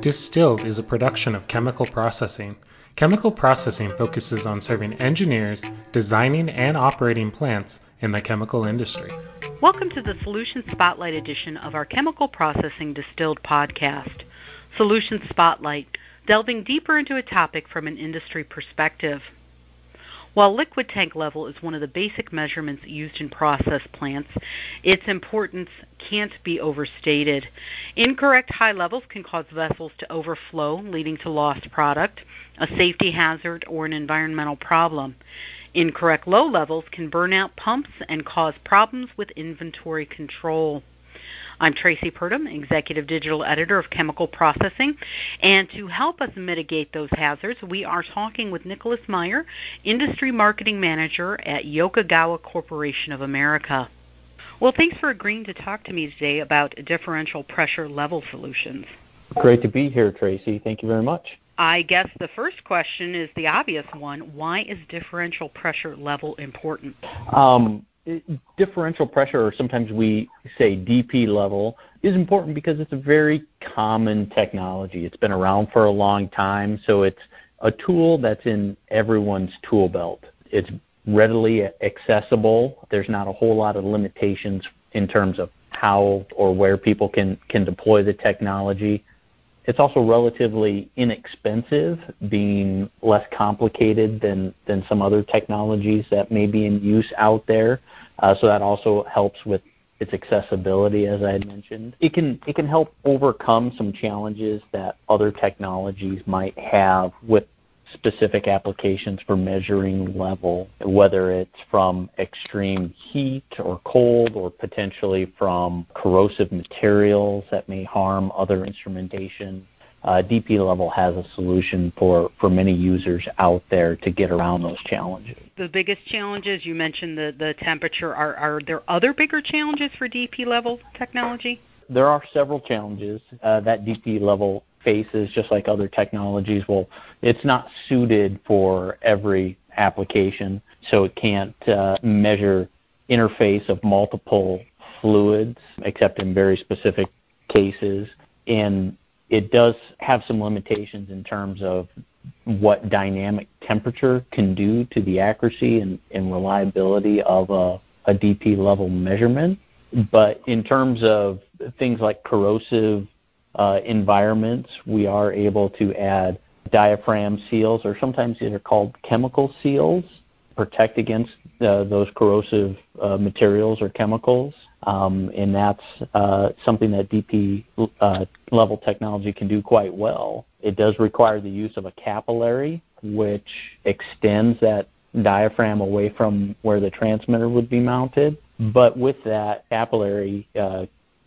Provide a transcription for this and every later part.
Distilled is a production of Chemical Processing. Chemical Processing focuses on serving engineers designing and operating plants in the chemical industry. Welcome to the Solution Spotlight edition of our Chemical Processing Distilled podcast. Solution Spotlight, delving deeper into a topic from an industry perspective. While liquid tank level is one of the basic measurements used in process plants, its importance can't be overstated. Incorrect high levels can cause vessels to overflow, leading to lost product, a safety hazard, or an environmental problem. Incorrect low levels can burn out pumps and cause problems with inventory control. I'm Traci Purdum, Executive Digital Editor of Chemical Processing, and to help us mitigate those hazards, we are talking with Nicholas Meyer, Industry Marketing Manager at Yokogawa Corporation of America. Well, thanks for agreeing to talk to me today about differential pressure level solutions. Great to be here, Tracy. Thank you very much. I guess the first question is the obvious one. Why is differential pressure level important? Um, differential pressure, or sometimes we say DP level, is important because it's a very common technology. It's been around for a long time, so it's a tool that's in everyone's tool belt. It's readily accessible. There's not a whole lot of limitations in terms of how or where people can, can deploy the technology. It's also relatively inexpensive, being less complicated than, than some other technologies that may be in use out there. Uh, so that also helps with its accessibility, as I had mentioned. It can it can help overcome some challenges that other technologies might have with specific applications for measuring level, whether it's from extreme heat or cold or potentially from corrosive materials that may harm other instrumentation. Uh, DP level has a solution for, for many users out there to get around those challenges. The biggest challenges you mentioned the, the temperature. Are, are there other bigger challenges for DP level technology? There are several challenges uh, that DP level faces, just like other technologies. Well, it's not suited for every application, so it can't uh, measure interface of multiple fluids, except in very specific cases. And it does have some limitations in terms of what dynamic temperature can do to the accuracy and, and reliability of a, a DP level measurement. But in terms of things like corrosive environments, we are able to add diaphragm seals, or sometimes these are called chemical seals, protect against uh, those corrosive uh, materials or chemicals. Um, and that's uh, something that DP uh, level technology can do quite well. It does require the use of a capillary, which extends that diaphragm away from where the transmitter would be mounted. But with that capillary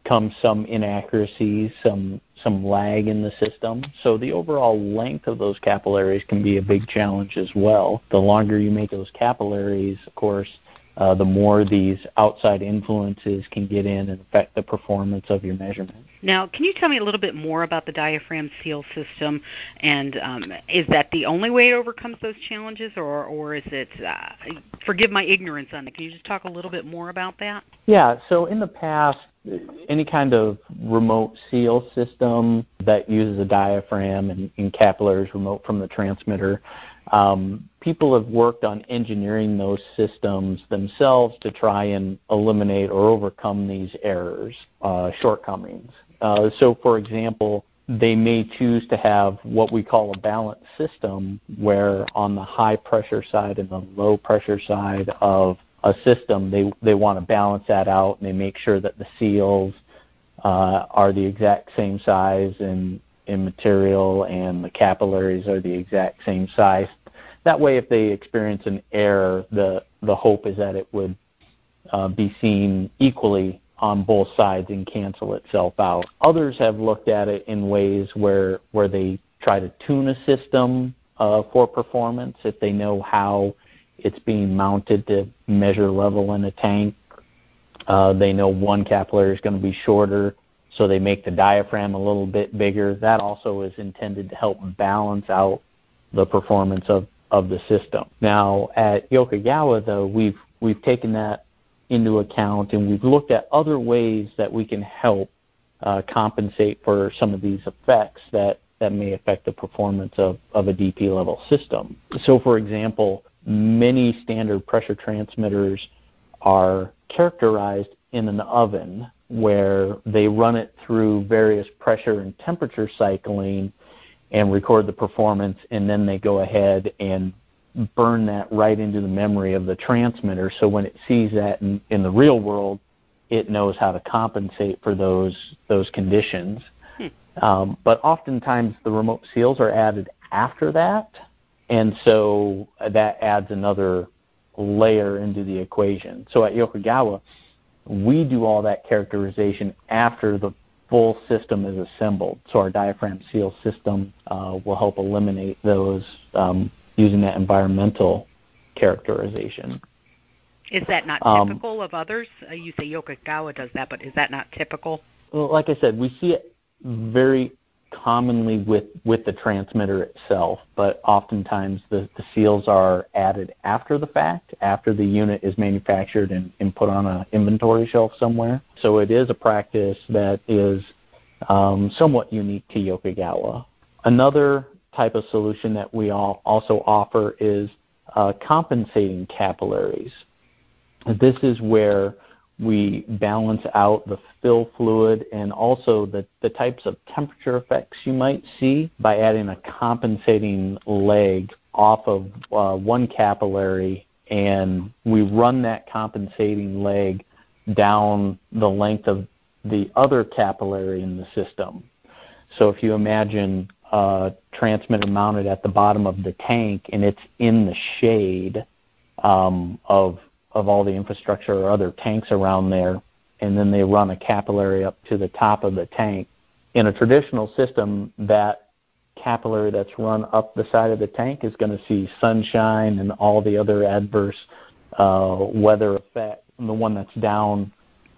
comes some inaccuracies, some some lag in the system. So the overall length of those capillaries can be a big challenge as well. The longer you make those capillaries, of course, uh, the more these outside influences can get in and affect the performance of your measurement. Now, can you tell me a little bit more about the diaphragm seal system? And um, is that the only way it overcomes those challenges, or, or is it? Uh, forgive my ignorance on it. Can you just talk a little bit more about that? Yeah. So in the past, any kind of remote seal system that uses a diaphragm and, and capillaries remote from the transmitter um, people have worked on engineering those systems themselves to try and eliminate or overcome these errors, uh, shortcomings. Uh, so, for example, they may choose to have what we call a balanced system, where on the high pressure side and the low pressure side of a system, they they want to balance that out and they make sure that the seals uh, are the exact same size and in material and the capillaries are the exact same size. That way, if they experience an error, the the hope is that it would uh, be seen equally on both sides and cancel itself out. Others have looked at it in ways where where they try to tune a system uh, for performance if they know how it's being mounted to measure level in a tank. Uh, they know one capillary is going to be shorter so they make the diaphragm a little bit bigger. That also is intended to help balance out the performance of, of the system. Now at Yokogawa though, we've we've taken that into account and we've looked at other ways that we can help uh, compensate for some of these effects that, that may affect the performance of, of a DP level system. So, for example, many standard pressure transmitters are characterized in an oven where they run it through various pressure and temperature cycling and record the performance, and then they go ahead and burn that right into the memory of the transmitter. So when it sees that in, in the real world, it knows how to compensate for those those conditions. Hmm. Um, but oftentimes the remote seals are added after that, and so that adds another layer into the equation. So at Yokogawa, we do all that characterization after the full system is assembled. So our diaphragm seal system uh, will help eliminate those um, using that environmental characterization. Is that not um, typical um, of others? Uh, you say Yokogawa does that, but is that not typical? Well, like I said, we see it very commonly with, with the transmitter itself, but oftentimes the, the seals are added after the fact, after the unit is manufactured and, and put on an inventory shelf somewhere. So it is a practice that is um, somewhat unique to Yokogawa. Another type of solution that we all also offer is uh, compensating capillaries. This is where we balance out the fill fluid and also the, the types of temperature effects you might see by adding a compensating leg off of uh, one capillary and we run that compensating leg down the length of the other capillary in the system. So if you imagine a transmitter mounted at the bottom of the tank and it's in the shade um, of of all the infrastructure or other tanks around there, and then they run a capillary up to the top of the tank. In a traditional system, that capillary that's run up the side of the tank is going to see sunshine and all the other adverse uh, weather effects. And the one that's down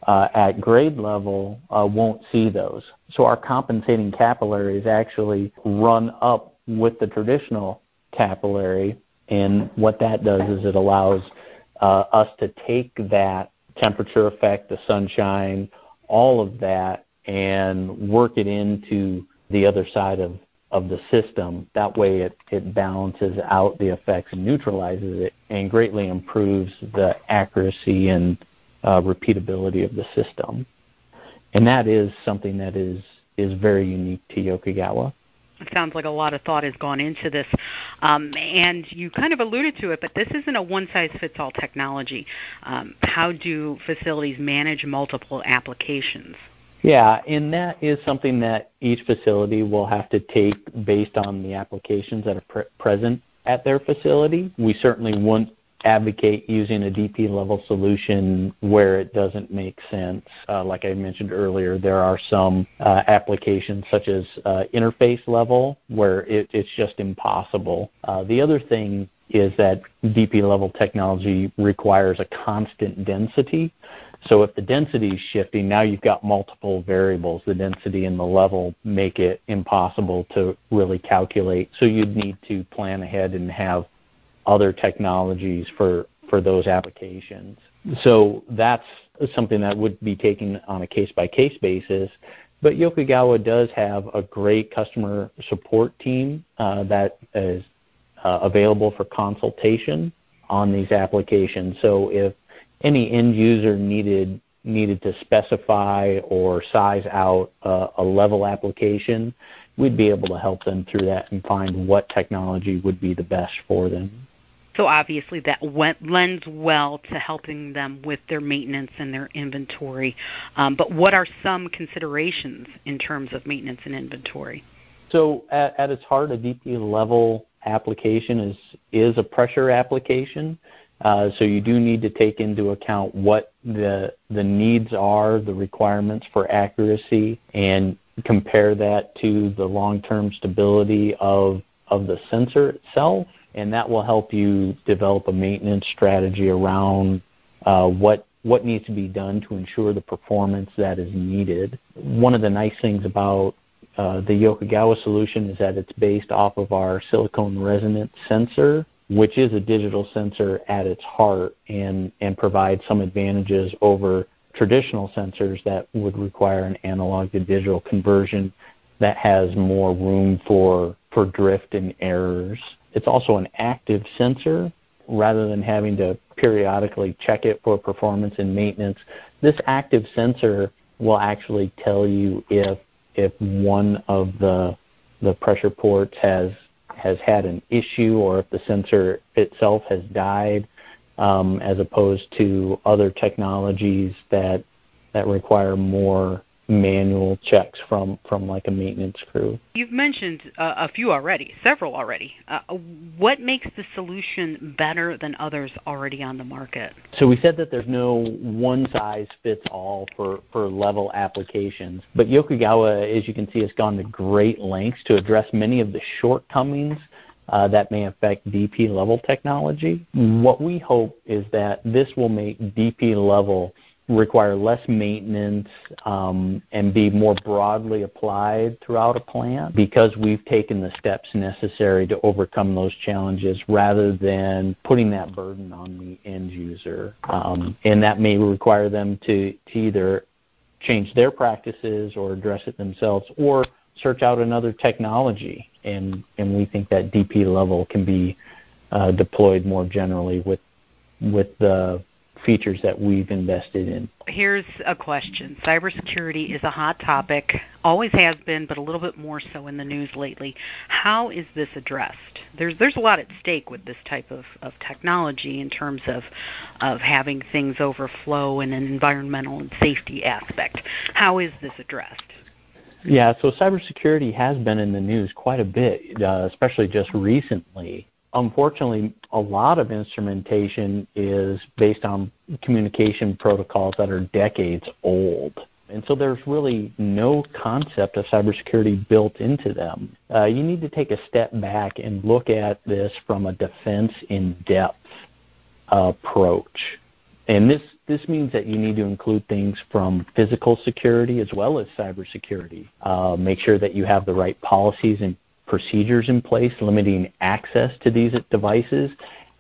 uh, at grade level uh, won't see those. So our compensating capillaries actually run up with the traditional capillary, and what that does is it allows uh, us to take that temperature effect, the sunshine, all of that, and work it into the other side of, of the system. That way it, it balances out the effects neutralizes it and greatly improves the accuracy and uh, repeatability of the system. And that is something that is, is very unique to Yokogawa. It sounds like a lot of thought has gone into this. Um, and you kind of alluded to it, but this isn't a one size fits all technology. Um, how do facilities manage multiple applications? Yeah, and that is something that each facility will have to take based on the applications that are pre- present at their facility. We certainly wouldn't advocate using a DP level solution where it doesn't make sense. Uh, like I mentioned earlier, there are some uh, applications such as uh, interface level where it, it's just impossible. Uh, the other thing is that DP level technology requires a constant density. So if the density is shifting, now you've got multiple variables. The density and the level make it impossible to really calculate. So you'd need to plan ahead and have other technologies for, for those applications. So that's something that would be taken on a case by case basis. But Yokogawa does have a great customer support team uh, that is uh, available for consultation on these applications. So if any end user needed needed to specify or size out uh, a level application, we'd be able to help them through that and find what technology would be the best for them. So obviously that lends well to helping them with their maintenance and their inventory. Um, but what are some considerations in terms of maintenance and inventory? So at, at its heart, a DP level application is is a pressure application. Uh, so you do need to take into account what the the needs are, the requirements for accuracy, and compare that to the long-term stability of of the sensor itself and that will help you develop a maintenance strategy around uh, what what needs to be done to ensure the performance that is needed. One of the nice things about uh, the Yokogawa solution is that it's based off of our silicon resonance sensor, which is a digital sensor at its heart and, and provides some advantages over traditional sensors that would require an analog to digital conversion that has more room for for drift and errors. It's also an active sensor rather than having to periodically check it for performance and maintenance. This active sensor will actually tell you if if one of the the pressure ports has has had an issue or if the sensor itself has died, um, as opposed to other technologies that that require more manual checks from from like a maintenance crew. You've mentioned uh, a few already, several already. Uh, what makes the solution better than others already on the market? So we said that there's no one size fits all for for level applications, but Yokogawa, as you can see, has gone to great lengths to address many of the shortcomings uh, that may affect DP level technology. What we hope is that this will make DP level require less maintenance um, and be more broadly applied throughout a plant because we've taken the steps necessary to overcome those challenges rather than putting that burden on the end user. Um, and that may require them to, to either change their practices or address it themselves or search out another technology. And, and we think that DP level can be uh, deployed more generally with, with the features that we've invested in. Here's a question. Cybersecurity is a hot topic, always has been, but a little bit more so in the news lately. How is this addressed? There's there's a lot at stake with this type of, of technology in terms of of having things overflow in an environmental and safety aspect. How is this addressed? Yeah, so cybersecurity has been in the news quite a bit, uh, especially just recently unfortunately, a lot of instrumentation is based on communication protocols that are decades old. And so there's really no concept of cybersecurity built into them. Uh, you need to take a step back and look at this from a defense in depth approach. And this, this means that you need to include things from physical security as well as cybersecurity. Uh, make sure that you have the right policies and procedures in place limiting access to these devices,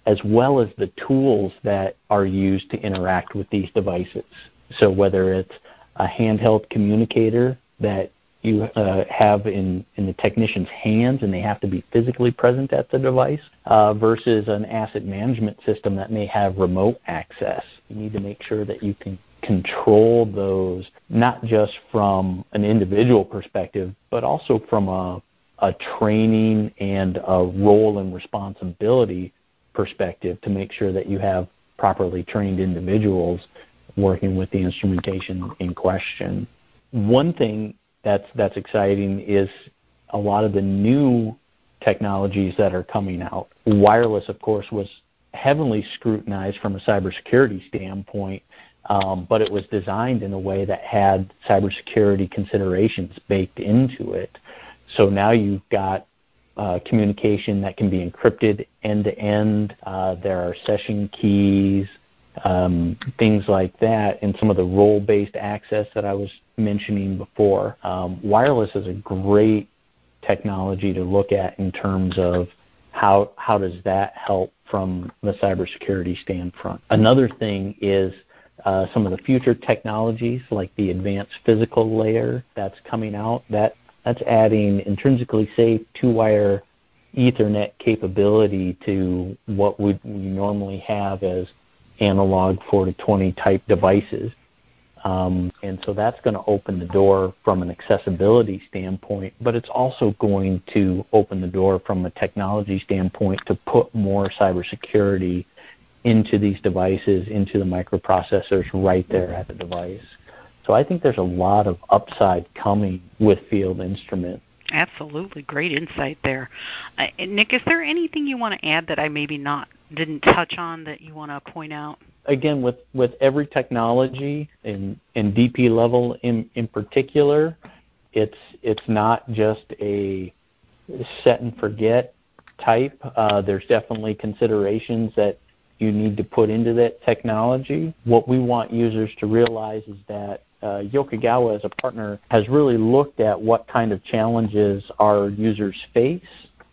as well as the tools that are used to interact with these devices. So whether it's a handheld communicator that you uh, have in, in the technician's hands and they have to be physically present at the device uh, versus an asset management system that may have remote access. You need to make sure that you can control those not just from an individual perspective, but also from a a training and a role and responsibility perspective to make sure that you have properly trained individuals working with the instrumentation in question. One thing that's that's exciting is a lot of the new technologies that are coming out. Wireless, of course, was heavily scrutinized from a cybersecurity standpoint, um, but it was designed in a way that had cybersecurity considerations baked into it. So now you've got uh, communication that can be encrypted end to end. There are session keys, um, things like that, and some of the role based access that I was mentioning before. Um, wireless is a great technology to look at in terms of how how does that help from the cybersecurity standpoint. Another thing is uh, some of the future technologies like the advanced physical layer that's coming out. That that's adding intrinsically safe two-wire Ethernet capability to what we normally have as analog 4 to 20 type devices. Um, and so that's going to open the door from an accessibility standpoint, but it's also going to open the door from a technology standpoint to put more cybersecurity into these devices, into the microprocessors right there at the device. So I think there's a lot of upside coming with field instrument. Absolutely, great insight there. Uh, Nick, is there anything you want to add that I maybe not didn't touch on that you want to point out? Again, with with every technology and and DP level in in particular, it's it's not just a set and forget type. Uh, there's definitely considerations that you need to put into that technology. What we want users to realize is that uh, Yokogawa as a partner has really looked at what kind of challenges our users face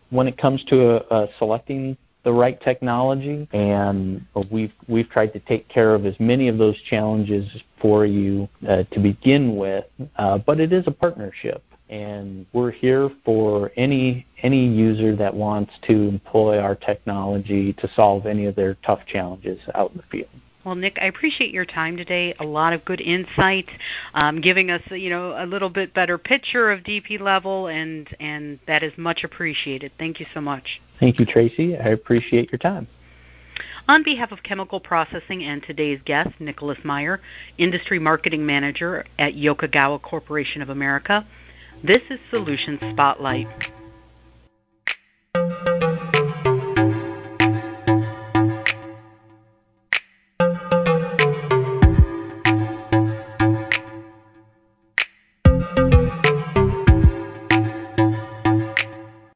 when it comes to uh, selecting the right technology, and we've we've tried to take care of as many of those challenges for you uh, to begin with. Uh, but it is a partnership, and we're here for any any user that wants to employ our technology to solve any of their tough challenges out in the field. Well, Nick, I appreciate your time today. A lot of good insight, um, giving us you know a little bit better picture of DP level, and and that is much appreciated. Thank you so much. Thank you, Traci. I appreciate your time. On behalf of Chemical Processing and today's guest, Nicholas Meyer, Industry Marketing Manager at Yokogawa Corporation of America, this is Solutions Spotlight.